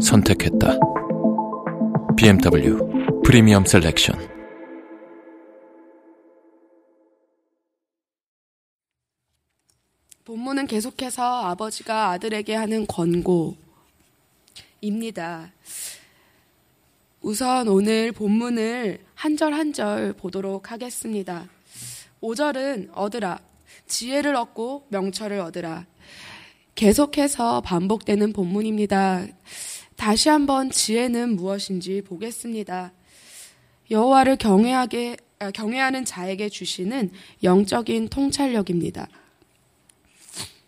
선택했다. BMW 프리미엄 셀렉션. 본문은 계속해서 아버지가 아들에게 하는 권고입니다. 우선 오늘 본문을 한 절 한 절 보도록 하겠습니다. 5절은 얻으라. 지혜를 얻고 명철을 얻으라. 계속해서 반복되는 본문입니다. 다시 한번 지혜는 무엇인지 보겠습니다. 여호와를 경외하게 아, 경외하는 자에게 주시는 영적인 통찰력입니다.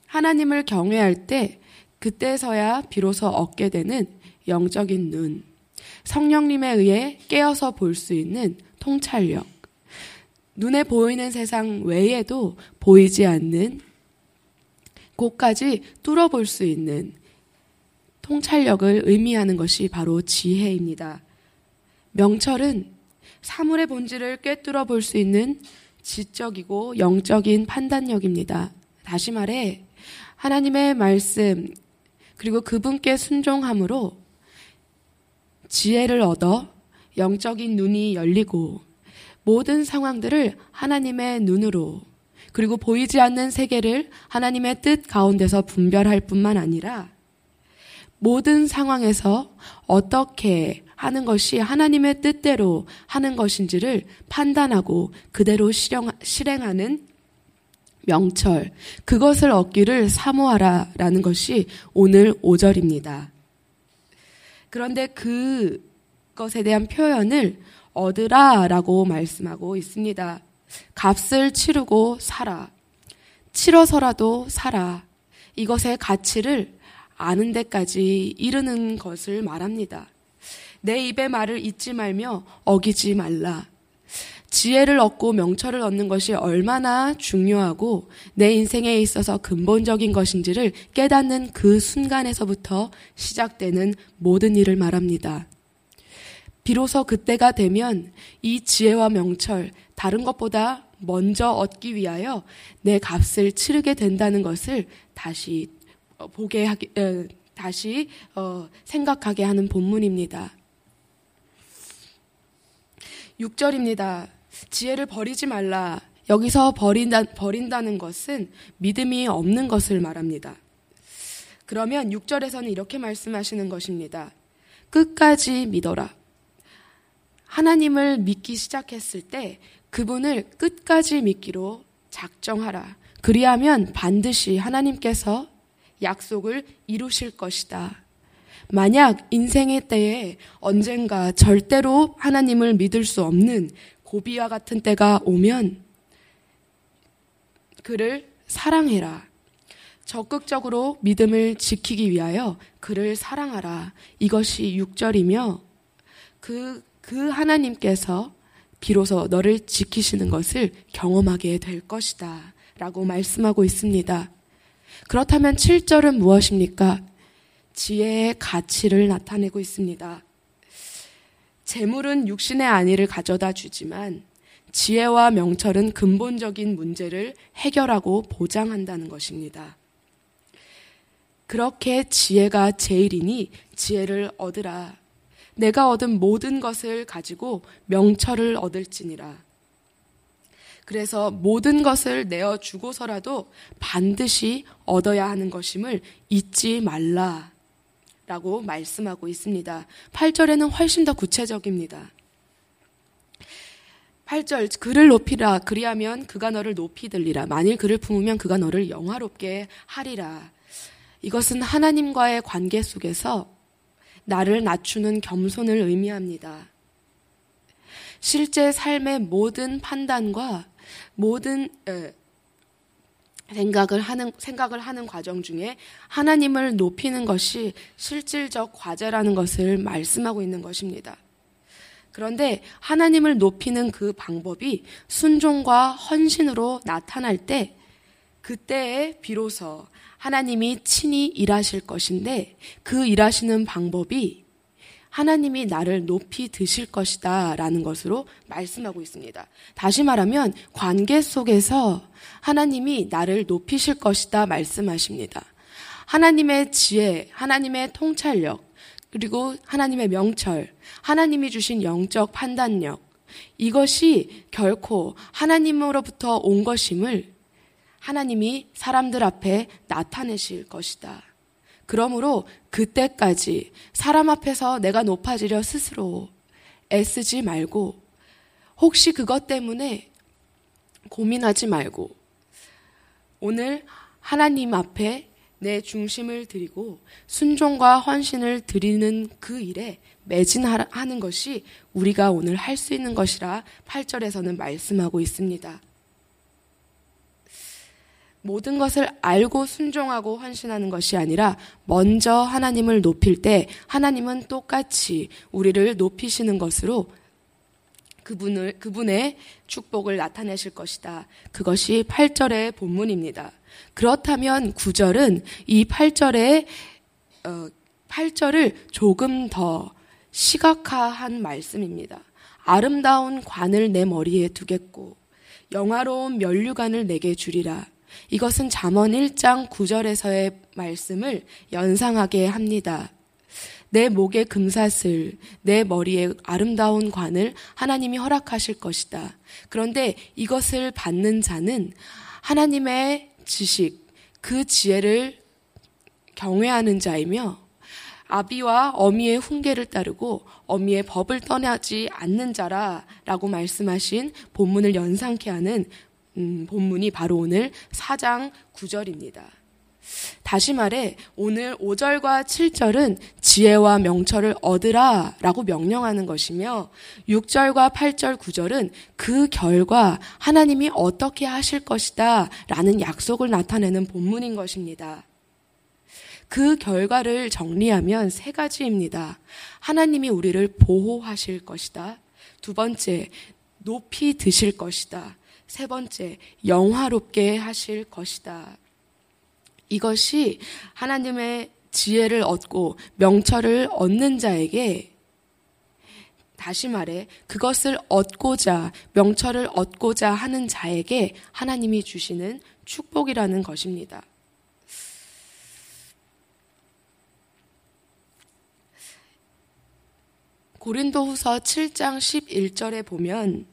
하나님을 경외할 때 그때서야 비로소 얻게 되는 영적인 눈, 성령님에 의해 깨어서 볼 수 있는 통찰력, 눈에 보이는 세상 외에도 보이지 않는 곳까지 뚫어볼 수 있는 통찰력을 의미하는 것이 바로 지혜입니다. 명철은 사물의 본질을 꿰뚫어 볼 수 있는 지적이고 영적인 판단력입니다. 다시 말해, 하나님의 말씀, 그리고 그분께 순종함으로 지혜를 얻어 영적인 눈이 열리고 모든 상황들을 하나님의 눈으로 그리고 보이지 않는 세계를 하나님의 뜻 가운데서 분별할 뿐만 아니라 모든 상황에서 어떻게 하는 것이 하나님의 뜻대로 하는 것인지를 판단하고 그대로 실행하는 명철, 그것을 얻기를 사모하라 라는 것이 오늘 5절입니다. 그런데 그것에 대한 표현을 얻으라 라고 말씀하고 있습니다. 값을 치르고 살아. 치러서라도 살아. 이것의 가치를 아는 데까지 이르는 것을 말합니다. 내 입의 말을 잊지 말며 어기지 말라. 지혜를 얻고 명철을 얻는 것이 얼마나 중요하고 내 인생에 있어서 근본적인 것인지를 깨닫는 그 순간에서부터 시작되는 모든 일을 말합니다. 비로소 그때가 되면 이 지혜와 명철, 다른 것보다 먼저 얻기 위하여 내 값을 치르게 된다는 것을 다시 어, 보게 하기, 에, 다시 어, 생각하게 하는 본문입니다. 6절입니다. 지혜를 버리지 말라. 여기서 버린다, 버린다는 것은 믿음이 없는 것을 말합니다. 그러면 6절에서는 이렇게 말씀하시는 것입니다. 끝까지 믿어라. 하나님을 믿기 시작했을 때 그분을 끝까지 믿기로 작정하라. 그리하면 반드시 하나님께서 약속을 이루실 것이다. 만약 인생의 때에 언젠가 절대로 하나님을 믿을 수 없는 고비와 같은 때가 오면 그를 사랑해라. 적극적으로 믿음을 지키기 위하여 그를 사랑하라. 이것이 6절이며 그, 그 하나님께서 비로소 너를 지키시는 것을 경험하게 될 것이다. 라고 말씀하고 있습니다. 그렇다면 7절은 무엇입니까? 지혜의 가치를 나타내고 있습니다. 재물은 육신의 안위를 가져다 주지만 지혜와 명철은 근본적인 문제를 해결하고 보장한다는 것입니다. 그렇게 지혜가 제일이니 지혜를 얻으라. 내가 얻은 모든 것을 가지고 명철을 얻을지니라. 그래서 모든 것을 내어 주고서라도 반드시 얻어야 하는 것임을 잊지 말라. 라고 말씀하고 있습니다. 8절에는 훨씬 더 구체적입니다. 8절 그를 높이라 그리하면 그가 너를 높이 들리라 만일 그를 품으면 그가 너를 영화롭게 하리라 이것은 하나님과의 관계 속에서 나를 낮추는 겸손을 의미합니다. 실제 삶의 모든 판단과 모든 에, 생각을 하는 생각을 하는 과정 중에 하나님을 높이는 것이 실질적 과제라는 것을 말씀하고 있는 것입니다. 그런데 하나님을 높이는 그 방법이 순종과 헌신으로 나타날 때 그때에 비로소 하나님이 친히 일하실 것인데 그 일하시는 방법이 하나님이 나를 높이 드실 것이다 라는 것으로 말씀하고 있습니다. 다시 말하면 관계 속에서 하나님이 나를 높이실 것이다 말씀하십니다. 하나님의 지혜, 하나님의 통찰력, 그리고 하나님의 명철, 하나님이 주신 영적 판단력, 이것이 결코 하나님으로부터 온 것임을 하나님이 사람들 앞에 나타내실 것이다. 그러므로 그때까지 사람 앞에서 내가 높아지려 스스로 애쓰지 말고 혹시 그것 때문에 고민하지 말고 오늘 하나님 앞에 내 중심을 드리고 순종과 헌신을 드리는 그 일에 매진하는 것이 우리가 오늘 할 수 있는 것이라 8절에서는 말씀하고 있습니다. 모든 것을 알고 순종하고 헌신하는 것이 아니라 먼저 하나님을 높일 때 하나님은 똑같이 우리를 높이시는 것으로 그분을 그분의 축복을 나타내실 것이다. 그것이 8절의 본문입니다. 그렇다면 9절은 이 8절의 어, 8절을 조금 더 시각화한 말씀입니다. 아름다운 관을 내 머리에 두겠고 영화로운 면류관을 내게 주리라. 이것은 잠언 1장 9절에서의 말씀을 연상하게 합니다. 내 목에 금사슬, 내 머리에 아름다운 관을 하나님이 허락하실 것이다. 그런데 이것을 받는 자는 하나님의 지식, 그 지혜를 경외하는 자이며 아비와 어미의 훈계를 따르고 어미의 법을 떠나지 않는 자라라고 말씀하신 본문을 연상케 하는 음, 본문이 바로 오늘 4장 9절입니다. 다시 말해 오늘 5절과 7절은 지혜와 명철을 얻으라 라고 명령하는 것이며 6절과 8절 9절은 그 결과 하나님이 어떻게 하실 것이다 라는 약속을 나타내는 본문인 것입니다. 그 결과를 정리하면 세 가지입니다. 하나님이 우리를 보호하실 것이다. 두 번째, 높이 드실 것이다. 세 번째, 영화롭게 하실 것이다. 이것이 하나님의 지혜를 얻고 명철을 얻는 자에게 다시 말해 그것을 얻고자 명철을 얻고자 하는 자에게 하나님이 주시는 축복이라는 것입니다. 고린도후서 7장 11절에 보면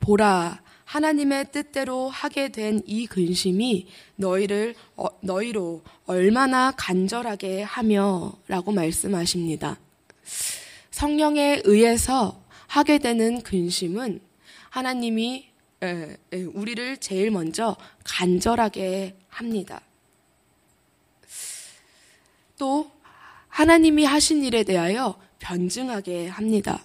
보라 하나님의 뜻대로 하게 된 이 근심이 너희를 어, 너희로 얼마나 간절하게 하며라고 말씀하십니다. 성령에 의해서 하게 되는 근심은 하나님이 에, 에, 우리를 제일 먼저 간절하게 합니다. 또 하나님이 하신 일에 대하여 변증하게 합니다.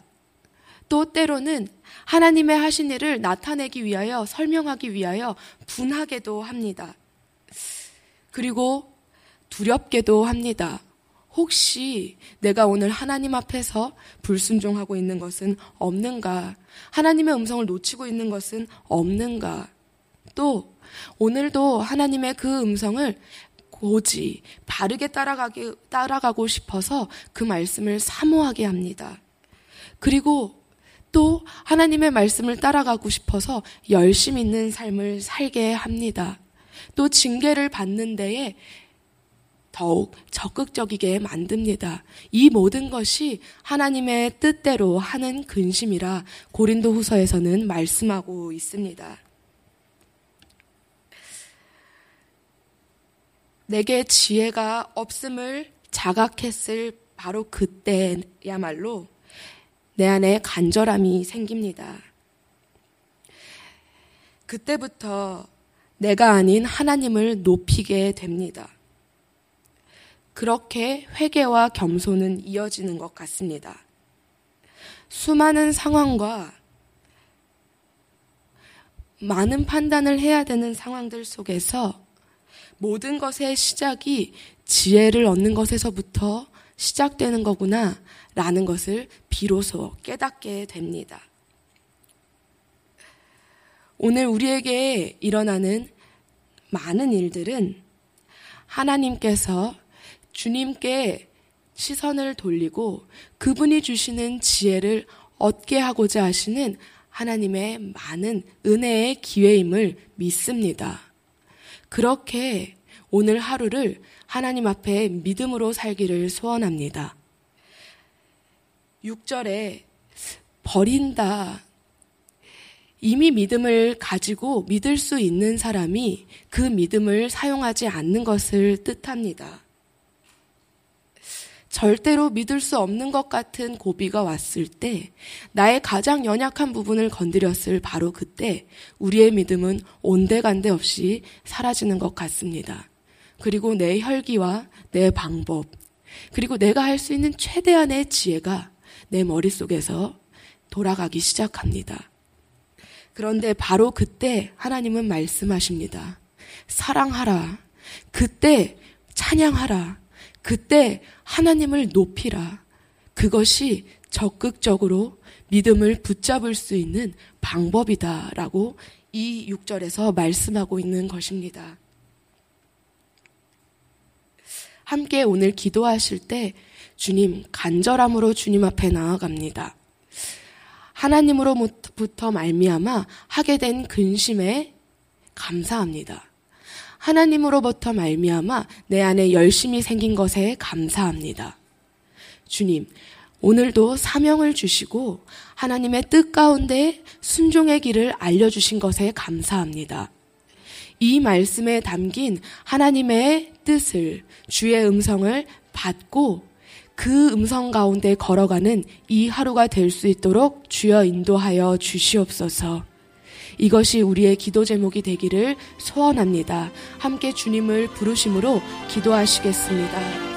또 때로는 하나님의 하신 일을 나타내기 위하여 설명하기 위하여 분하게도 합니다. 그리고 두렵게도 합니다. 혹시 내가 오늘 하나님 앞에서 불순종하고 있는 것은 없는가? 하나님의 음성을 놓치고 있는 것은 없는가? 또 오늘도 하나님의 그 음성을 고지 바르게 따라가기, 따라가고 싶어서 그 말씀을 사모하게 합니다. 그리고 또 하나님의 말씀을 따라가고 싶어서 열심 있는 삶을 살게 합니다. 또 징계를 받는 데에 더욱 적극적이게 만듭니다. 이 모든 것이 하나님의 뜻대로 하는 근심이라 고린도 후서에서는 말씀하고 있습니다. 내게 지혜가 없음을 자각했을 바로 그때야말로 내 안에 간절함이 생깁니다. 그때부터 내가 아닌 하나님을 높이게 됩니다. 그렇게 회개와 겸손은 이어지는 것 같습니다. 수많은 상황과 많은 판단을 해야 되는 상황들 속에서 모든 것의 시작이 지혜를 얻는 것에서부터 시작되는 거구나 라는 것을 비로소 깨닫게 됩니다. 오늘 우리에게 일어나는 많은 일들은 하나님께서 주님께 시선을 돌리고 그분이 주시는 지혜를 얻게 하고자 하시는 하나님의 많은 은혜의 기회임을 믿습니다. 그렇게 오늘 하루를 하나님 앞에 믿음으로 살기를 소원합니다. 6절에 버린다. 이미 믿음을 가지고 믿을 수 있는 사람이 그 믿음을 사용하지 않는 것을 뜻합니다. 절대로 믿을 수 없는 것 같은 고비가 왔을 때 나의 가장 연약한 부분을 건드렸을 바로 그때 우리의 믿음은 온데간데 없이 사라지는 것 같습니다. 그리고 내 혈기와 내 방법, 그리고 내가 할 수 있는 최대한의 지혜가 내 머릿속에서 돌아가기 시작합니다. 그런데 바로 그때 하나님은 말씀하십니다. 사랑하라. 그때 찬양하라. 그때 하나님을 높이라. 그것이 적극적으로 믿음을 붙잡을 수 있는 방법이다라고 이 6절에서 말씀하고 있는 것입니다. 함께 오늘 기도하실 때 주님 간절함으로 주님 앞에 나아갑니다. 하나님으로부터 말미암아 하게 된 근심에 감사합니다. 하나님으로부터 말미암아 내 안에 열심히 생긴 것에 감사합니다. 주님, 오늘도 사명을 주시고 하나님의 뜻 가운데 순종의 길을 알려주신 것에 감사합니다. 이 말씀에 담긴 하나님의 뜻을, 주의 음성을 받고 그 음성 가운데 걸어가는 이 하루가 될 수 있도록 주여 인도하여 주시옵소서. 이것이 우리의 기도 제목이 되기를 소원합니다. 함께 주님을 부르심으로 기도하시겠습니다.